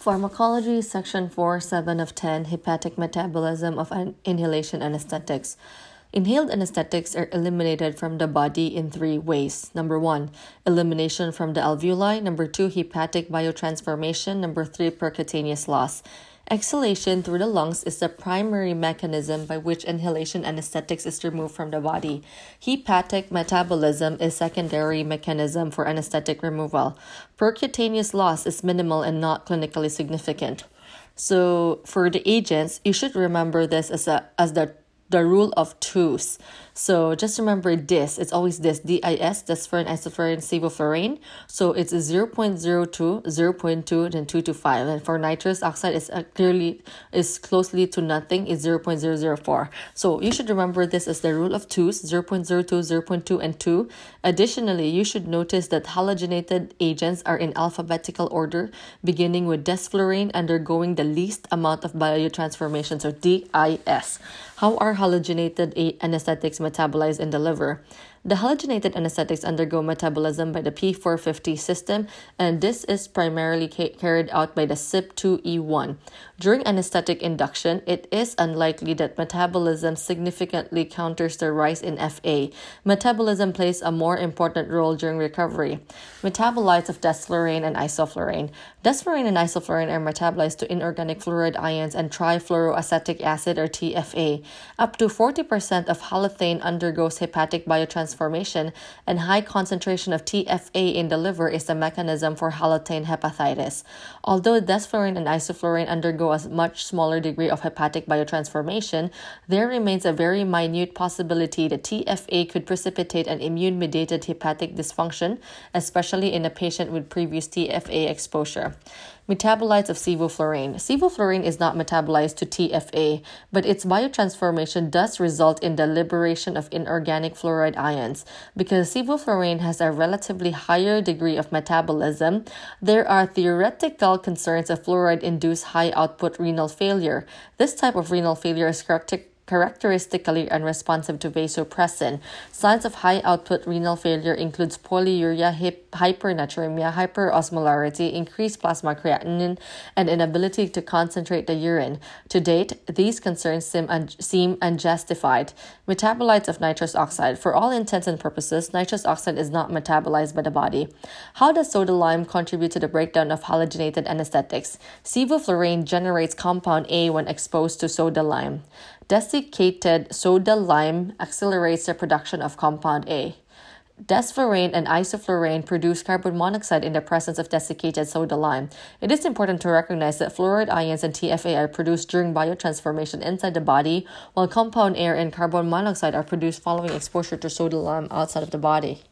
Pharmacology, Section 4, 7 of 10, Hepatic Metabolism of Inhalation Anesthetics. Inhaled anesthetics are eliminated from the body in three ways. Number one, elimination from the alveoli. Number two, hepatic biotransformation. Number three, percutaneous loss. Exhalation through the lungs is the primary mechanism by which inhalation anesthetics is removed from the body. Hepatic metabolism is secondary mechanism for anesthetic removal. Percutaneous loss is minimal and not clinically significant. So for the agents, you should remember this as a as the the rule of twos. So just remember this. It's always this DIS, desflurane, isoflurane, sevoflurane. So it's 0.02, 0.2, then 2 to 5. And for nitrous oxide, it's uh, clearly is closely to nothing. It's 0.004. So you should remember this as the rule of twos, 0.02, 0.2, and 2. Additionally, you should notice that halogenated agents are in alphabetical order, beginning with desflurane undergoing the least amount of biotransformation, so DIS. How are halogenated anesthetics metabolized in the liver? The halogenated anesthetics undergo metabolism by the P450 system, and this is primarily ca- carried out by the CYP2E1. During anesthetic induction, it is unlikely that metabolism significantly counters the rise in FA. Metabolism plays a more important role during recovery. Metabolites of desflurane and isoflurane. Desflurane and isoflurane are metabolized to inorganic fluoride ions and trifluoroacetic acid or TFA. Up to 40% of halothane undergoes hepatic biotransformation transformation, and high concentration of TFA in the liver is the mechanism for halothane hepatitis. Although desflurane and isoflurane undergo a much smaller degree of hepatic biotransformation, there remains a very minute possibility that TFA could precipitate an immune mediated hepatic dysfunction, especially in a patient with previous TFA exposure. Metabolites of sevoflurane. Sevoflurane is not metabolized to TFA, but its biotransformation does result in the liberation of inorganic fluoride ions. Because sevoflurane has a relatively higher degree of metabolism, there are theoretical concerns of fluoride induced high output renal failure. This type of renal failure is characteristic characteristically unresponsive to vasopressin. Signs of high output renal failure includes polyuria, hip, hypernatremia, hyperosmolarity, increased plasma creatinine, and inability to concentrate the urine. To date, these concerns seem, un- seem unjustified. Metabolites of nitrous oxide. For all intents and purposes, nitrous oxide is not metabolized by the body. How does soda lime contribute to the breakdown of halogenated anesthetics? Sevoflurane generates compound A when exposed to soda lime. Desiccated soda lime accelerates the production of compound A. Desflurane and isoflurane produce carbon monoxide in the presence of desiccated soda lime. It is important to recognize that fluoride ions and TFA are produced during biotransformation inside the body, while compound A and carbon monoxide are produced following exposure to soda lime outside of the body.